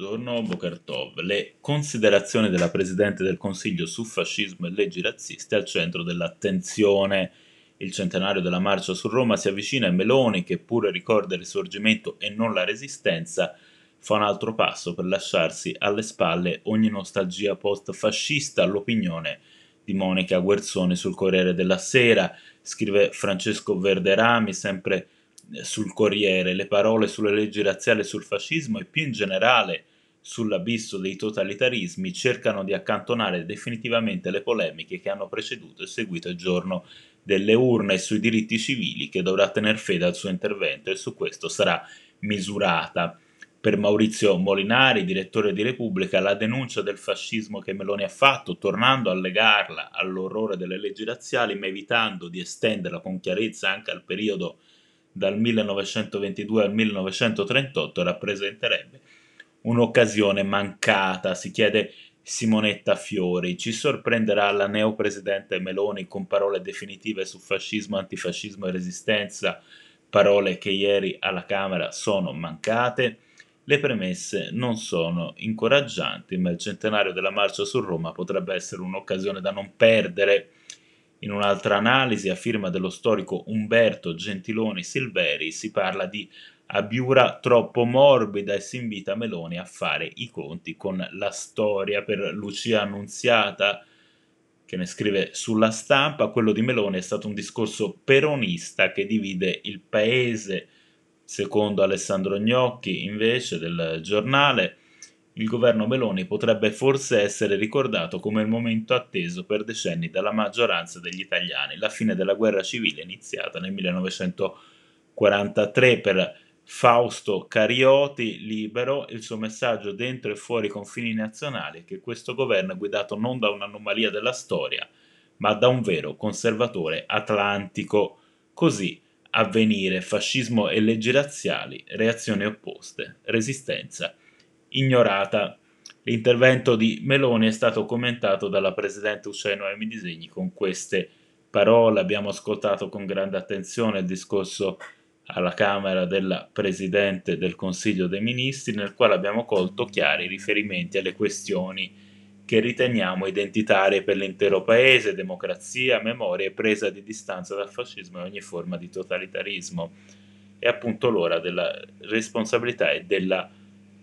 Buongiorno Bokertov. Le considerazioni della Presidente del Consiglio su fascismo e leggi razziste al centro dell'attenzione. Il centenario della marcia su Roma si avvicina e Meloni, che pure ricorda il risorgimento e non la resistenza, fa un altro passo per lasciarsi alle spalle ogni nostalgia post-fascista. L'opinione di Monica Guerzoni sul Corriere della Sera, scrive Francesco Verderami, sempre sul Corriere, le parole sulle leggi razziali e sul fascismo e più in generale sull'abisso dei totalitarismi cercano di accantonare definitivamente le polemiche che hanno preceduto e seguito il giorno delle urne sui diritti civili che dovrà tener fede al suo intervento e su questo sarà misurata. Per Maurizio Molinari, direttore di Repubblica, la denuncia del fascismo che Meloni ha fatto, tornando a legarla all'orrore delle leggi razziali, ma evitando di estenderla con chiarezza anche al periodo dal 1922 al 1938 rappresenterebbe un'occasione mancata, si chiede Simonetta Fiori. Ci sorprenderà la neopresidente Meloni con parole definitive su fascismo, antifascismo e resistenza, parole che ieri alla Camera sono mancate? Le premesse non sono incoraggianti, ma il centenario della marcia su Roma potrebbe essere un'occasione da non perdere. In un'altra analisi, a firma dello storico Umberto Gentiloni Silveri, si parla di abiura troppo morbida e si invita Meloni a fare i conti con la storia per Lucia Annunziata, che ne scrive sulla stampa. Quello di Meloni è stato un discorso peronista che divide il paese. Secondo Alessandro Gnocchi, invece, del giornale, il governo Meloni potrebbe forse essere ricordato come il momento atteso per decenni dalla maggioranza degli italiani, la fine della guerra civile iniziata nel 1943 per Fausto Carioti libero, il suo messaggio dentro e fuori i confini nazionali è che questo governo è guidato non da un'anomalia della storia, ma da un vero conservatore atlantico. Così avvenire fascismo e leggi razziali, reazioni opposte, resistenza ignorata. L'intervento di Meloni è stato commentato dalla Presidente Uscei Noemi Disegni con queste parole. Abbiamo ascoltato con grande attenzione il discorso alla Camera della Presidente del Consiglio dei Ministri, nel quale abbiamo colto chiari riferimenti alle questioni che riteniamo identitarie per l'intero Paese, democrazia, memoria e presa di distanza dal fascismo e ogni forma di totalitarismo. È appunto l'ora della responsabilità e della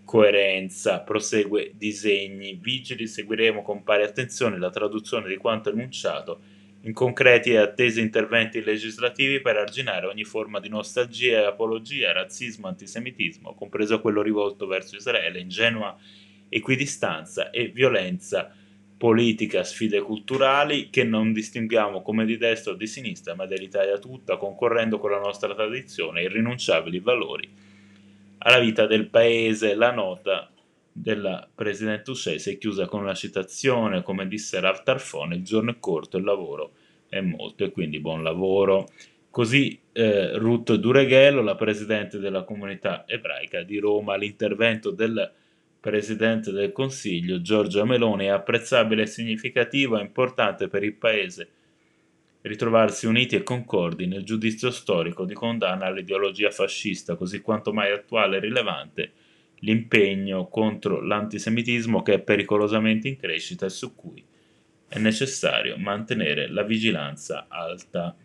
coerenza, prosegue disegni, vigili, seguiremo con pari attenzione la traduzione di quanto enunciato in concreti e attesi interventi legislativi per arginare ogni forma di nostalgia e apologia, razzismo, antisemitismo, compreso quello rivolto verso Israele, ingenua equidistanza e violenza politica, sfide culturali che non distinguiamo come di destra o di sinistra, ma dell'Italia tutta, concorrendo con la nostra tradizione e irrinunciabili valori alla vita del paese. La nota della Presidente Uccese è chiusa con una citazione, come disse Rav Tarfone, il giorno è corto, il lavoro è molto e quindi buon lavoro. Così eh, Ruth Dureghello, la Presidente della comunità ebraica di Roma, l'intervento del Presidente del Consiglio Giorgia Meloni è apprezzabile, significativo e importante per il Paese ritrovarsi uniti e concordi nel giudizio storico di condanna all'ideologia fascista, così quanto mai attuale e rilevante l'impegno contro l'antisemitismo che è pericolosamente in crescita e su cui è necessario mantenere la vigilanza alta.